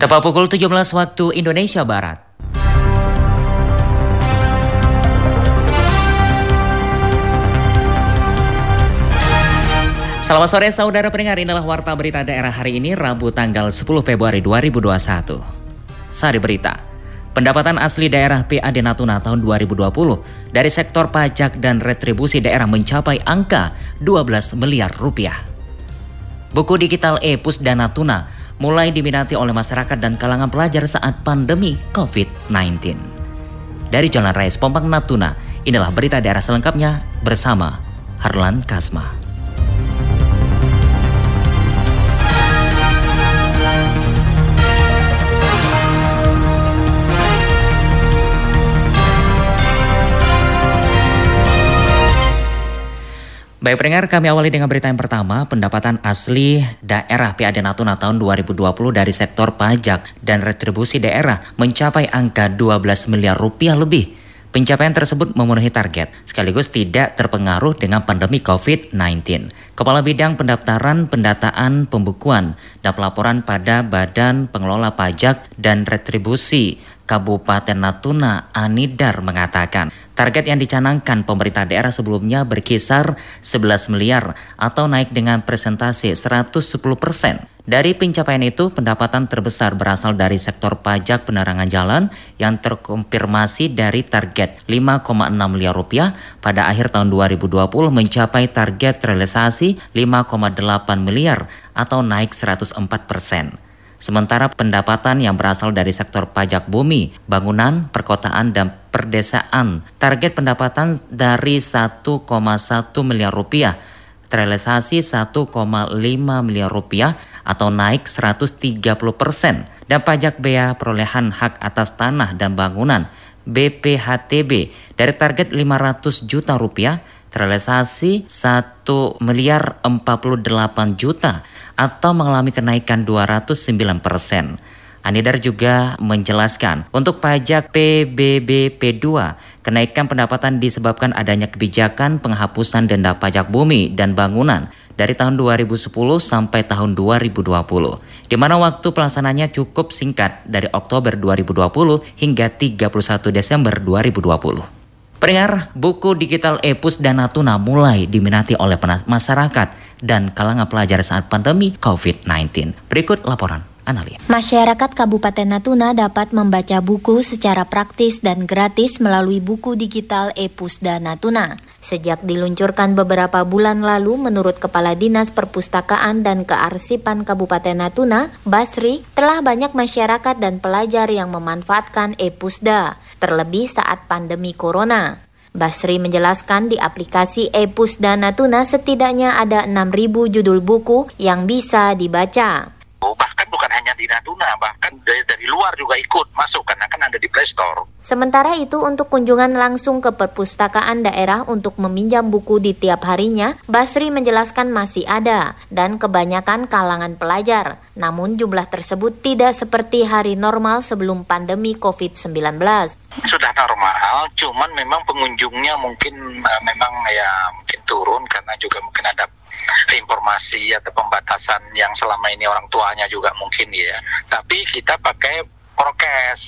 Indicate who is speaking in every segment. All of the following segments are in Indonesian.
Speaker 1: Tepat pukul 17 waktu Indonesia Barat. Selamat sore saudara pendengar, inilah Warta Berita Daerah hari ini Rabu tanggal 10 Februari 2021. Sari Berita, pendapatan asli daerah PAD Natuna tahun 2020 dari sektor pajak dan retribusi daerah mencapai angka 12 miliar rupiah. Buku digital e-Pus dan Natuna mulai diminati oleh masyarakat dan kalangan pelajar saat pandemi COVID-19. Dari Jalan Raya Pompang Natuna, inilah berita daerah selengkapnya bersama Harlan Kasma. Baik pendengar, kami awali dengan berita yang pertama. Pendapatan asli daerah PAD Natuna tahun 2020 dari sektor pajak dan retribusi daerah mencapai angka 12 miliar rupiah lebih. Pencapaian tersebut memenuhi target, sekaligus tidak terpengaruh dengan pandemi COVID-19. Kepala Bidang Pendaftaran, Pendataan, Pembukuan, dan Pelaporan pada Badan Pengelola Pajak dan Retribusi Kabupaten Natuna Anidar mengatakan target yang dicanangkan pemerintah daerah sebelumnya berkisar 11 miliar atau naik dengan presentasi 110 persen. Dari pencapaian itu, pendapatan terbesar berasal dari sektor pajak penerangan jalan yang terkonfirmasi dari target 5,6 miliar rupiah pada akhir tahun 2020 mencapai target realisasi 5,8 miliar atau naik 104 persen. Sementara pendapatan yang berasal dari sektor pajak bumi, bangunan, perkotaan, dan perdesaan, target pendapatan dari 1,1 miliar rupiah terrealisasi 1,5 miliar rupiah atau naik 130 persen dan pajak bea perolehan hak atas tanah dan bangunan BPHTB dari target 500 juta rupiah terrealisasi 1 miliar 48 juta atau mengalami kenaikan 209 persen. Anidar juga menjelaskan untuk pajak PBBP2, kenaikan pendapatan disebabkan adanya kebijakan penghapusan denda pajak bumi dan bangunan dari tahun 2010 sampai tahun 2020, di mana waktu pelaksananya cukup singkat dari Oktober 2020 hingga 31 Desember 2020. Pendengar, buku digital Epus dan Natuna mulai diminati oleh masyarakat dan kalangan pelajar saat pandemi COVID-19. Berikut laporan Analia.
Speaker 2: Masyarakat Kabupaten Natuna dapat membaca buku secara praktis dan gratis melalui buku digital Epus dan Natuna. Sejak diluncurkan beberapa bulan lalu, menurut Kepala Dinas Perpustakaan dan Kearsipan Kabupaten Natuna, Basri, telah banyak masyarakat dan pelajar yang memanfaatkan Epusda terlebih saat pandemi corona. Basri menjelaskan di aplikasi Epus dan Natuna setidaknya ada 6.000 judul buku yang bisa dibaca.
Speaker 3: Hanya di Natuna, bahkan dari, dari luar juga ikut masuk karena kan ada di Play Store.
Speaker 2: Sementara itu untuk kunjungan langsung ke perpustakaan daerah untuk meminjam buku di tiap harinya, Basri menjelaskan masih ada dan kebanyakan kalangan pelajar. Namun jumlah tersebut tidak seperti hari normal sebelum pandemi COVID-19.
Speaker 3: Sudah normal, cuman memang pengunjungnya mungkin uh, memang ya mungkin turun karena juga mungkin ada informasi atau pembatasan yang selama ini orang tuanya juga mungkin ya. Tapi kita pakai prokes.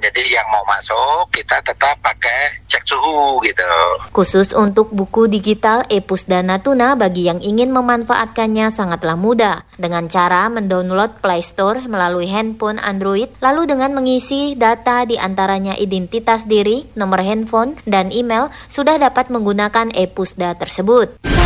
Speaker 3: Jadi yang mau masuk kita tetap pakai cek suhu gitu.
Speaker 2: Khusus untuk buku digital Epus dan Natuna bagi yang ingin memanfaatkannya sangatlah mudah dengan cara mendownload Play Store melalui handphone Android lalu dengan mengisi data di antaranya identitas diri, nomor handphone, dan email sudah dapat menggunakan Epusda tersebut.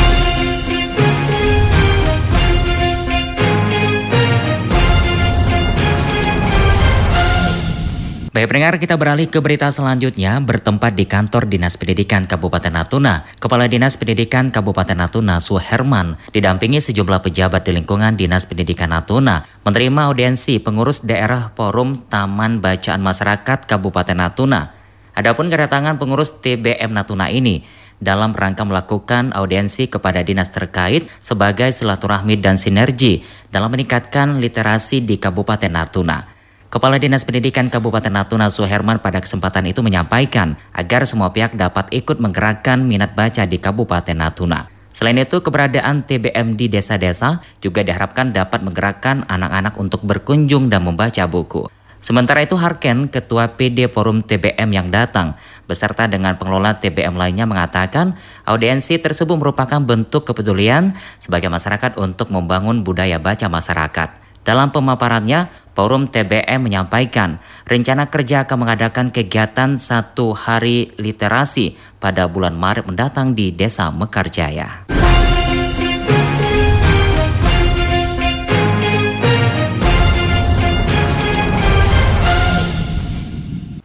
Speaker 1: Baik pendengar, kita beralih ke berita selanjutnya bertempat di kantor Dinas Pendidikan Kabupaten Natuna. Kepala Dinas Pendidikan Kabupaten Natuna, Suherman, didampingi sejumlah pejabat di lingkungan Dinas Pendidikan Natuna, menerima audiensi pengurus daerah Forum Taman Bacaan Masyarakat Kabupaten Natuna. Adapun kedatangan pengurus TBM Natuna ini dalam rangka melakukan audiensi kepada dinas terkait sebagai silaturahmi dan sinergi dalam meningkatkan literasi di Kabupaten Natuna. Kepala Dinas Pendidikan Kabupaten Natuna Suherman pada kesempatan itu menyampaikan agar semua pihak dapat ikut menggerakkan minat baca di Kabupaten Natuna. Selain itu, keberadaan TBM di desa-desa juga diharapkan dapat menggerakkan anak-anak untuk berkunjung dan membaca buku. Sementara itu Harken, Ketua PD Forum TBM yang datang, beserta dengan pengelola TBM lainnya mengatakan audiensi tersebut merupakan bentuk kepedulian sebagai masyarakat untuk membangun budaya baca masyarakat. Dalam pemaparannya, Forum TBM menyampaikan rencana kerja akan mengadakan kegiatan satu hari literasi pada bulan Maret mendatang di Desa Mekarjaya.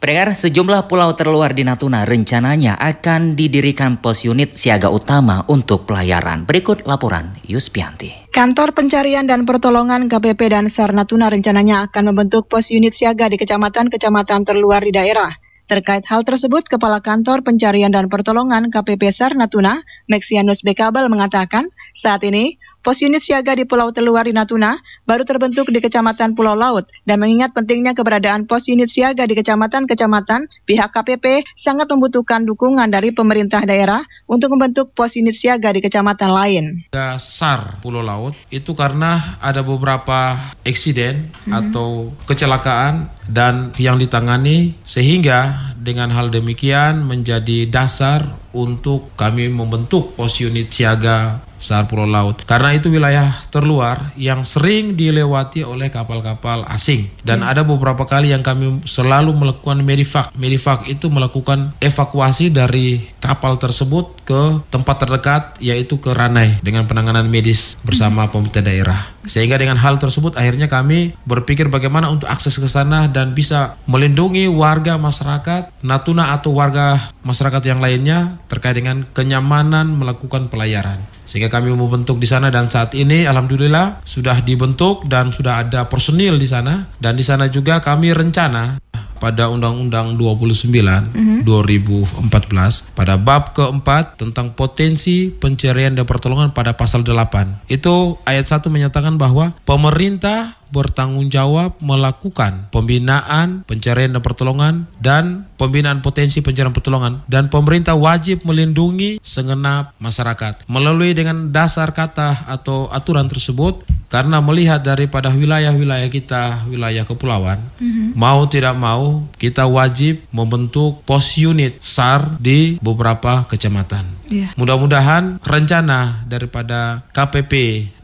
Speaker 1: Pendengar, sejumlah pulau terluar di Natuna rencananya akan didirikan pos unit siaga utama untuk pelayaran. Berikut laporan Yuspianti.
Speaker 4: Kantor Pencarian dan Pertolongan KPP dan SAR Natuna rencananya akan membentuk pos unit siaga di kecamatan-kecamatan terluar di daerah. Terkait hal tersebut, Kepala Kantor Pencarian dan Pertolongan KPP SAR Natuna, Maxianus Bekabel mengatakan, saat ini Pos unit siaga di Pulau Terluar di Natuna baru terbentuk di Kecamatan Pulau Laut dan mengingat pentingnya keberadaan pos unit siaga di kecamatan-kecamatan, pihak KPP sangat membutuhkan dukungan dari pemerintah daerah untuk membentuk pos unit siaga di kecamatan lain.
Speaker 5: Dasar Pulau Laut itu karena ada beberapa eksiden hmm. atau kecelakaan dan yang ditangani sehingga dengan hal demikian menjadi dasar untuk kami membentuk pos unit siaga SAR Pulau Laut. Karena itu wilayah terluar yang sering dilewati oleh kapal-kapal asing. Dan hmm. ada beberapa kali yang kami selalu melakukan medivac. Medivac itu melakukan evakuasi dari kapal tersebut ke tempat terdekat yaitu ke Ranai dengan penanganan medis bersama hmm. pemerintah daerah. Sehingga dengan hal tersebut akhirnya kami berpikir bagaimana untuk akses ke sana dan bisa melindungi warga masyarakat Natuna atau warga masyarakat yang lainnya terkait dengan kenyamanan melakukan pelayaran. Sehingga kami membentuk di sana dan saat ini alhamdulillah sudah dibentuk dan sudah ada personil di sana. Dan di sana juga kami rencana pada Undang-Undang 29 mm -hmm. 2014 pada bab keempat tentang potensi pencarian dan pertolongan pada pasal 8. Itu ayat 1 menyatakan bahwa pemerintah bertanggung jawab melakukan pembinaan, pencarian dan pertolongan dan pembinaan potensi pencarian pertolongan dan pemerintah wajib melindungi segenap masyarakat melalui dengan dasar kata atau aturan tersebut karena melihat daripada wilayah-wilayah kita wilayah kepulauan mm-hmm. mau tidak mau kita wajib membentuk pos unit SAR di beberapa kecamatan. Yeah. Mudah-mudahan rencana daripada KPP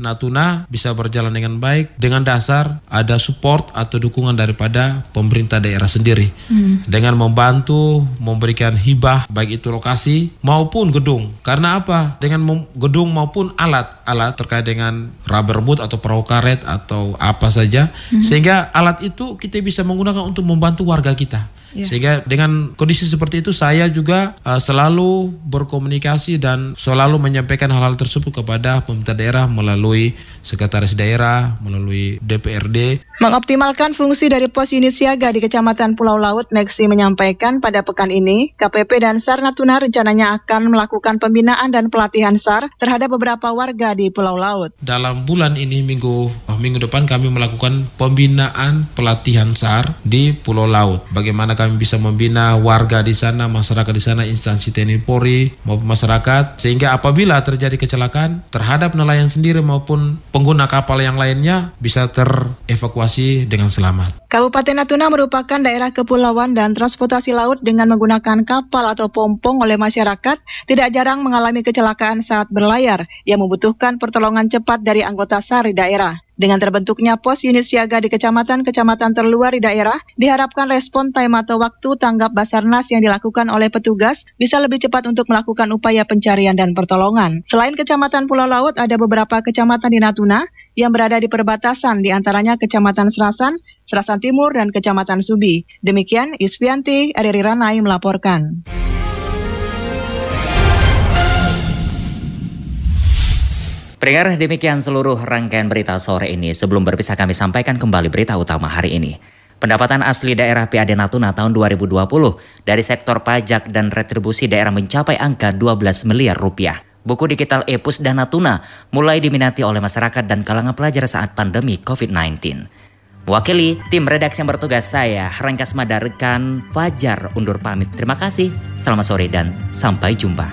Speaker 5: Natuna bisa berjalan dengan baik dengan dasar ada support atau dukungan daripada pemerintah daerah sendiri mm. dengan membantu memberikan hibah baik itu lokasi maupun gedung. Karena apa? Dengan gedung maupun alat-alat terkait dengan rubber boot atau perahu karet atau apa saja hmm. sehingga alat itu kita bisa menggunakan untuk membantu warga kita Yeah. Sehingga dengan kondisi seperti itu saya juga uh, selalu berkomunikasi dan selalu menyampaikan hal-hal tersebut kepada pemerintah daerah melalui sekretaris daerah, melalui DPRD.
Speaker 4: Mengoptimalkan fungsi dari pos unit siaga di Kecamatan Pulau Laut, Meksi menyampaikan pada pekan ini KPP dan SAR Natuna rencananya akan melakukan pembinaan dan pelatihan SAR terhadap beberapa warga di Pulau Laut.
Speaker 5: Dalam bulan ini minggu oh, minggu depan kami melakukan pembinaan pelatihan SAR di Pulau Laut. Bagaimana kami kami bisa membina warga di sana, masyarakat di sana, instansi TNI Polri maupun masyarakat sehingga apabila terjadi kecelakaan terhadap nelayan sendiri maupun pengguna kapal yang lainnya bisa terevakuasi dengan selamat.
Speaker 4: Kabupaten Natuna merupakan daerah kepulauan dan transportasi laut dengan menggunakan kapal atau pompong oleh masyarakat tidak jarang mengalami kecelakaan saat berlayar yang membutuhkan pertolongan cepat dari anggota SAR di daerah. Dengan terbentuknya pos unit siaga di kecamatan-kecamatan terluar di daerah, diharapkan respon time atau waktu tanggap Basarnas yang dilakukan oleh petugas bisa lebih cepat untuk melakukan upaya pencarian dan pertolongan. Selain kecamatan Pulau Laut, ada beberapa kecamatan di Natuna yang berada di perbatasan, di antaranya Kecamatan Serasan, Serasan Timur, dan Kecamatan Subi. Demikian, Isfianti Ariri Ranai melaporkan.
Speaker 1: Pendengar, demikian seluruh rangkaian berita sore ini. Sebelum berpisah kami sampaikan kembali berita utama hari ini. Pendapatan asli daerah PAD Natuna tahun 2020 dari sektor pajak dan retribusi daerah mencapai angka 12 miliar rupiah. Buku digital Epus dan Natuna mulai diminati oleh masyarakat dan kalangan pelajar saat pandemi COVID-19. Wakili tim redaksi yang bertugas saya, Rangkas Madar, rekan Fajar undur pamit. Terima kasih, selamat sore dan sampai jumpa.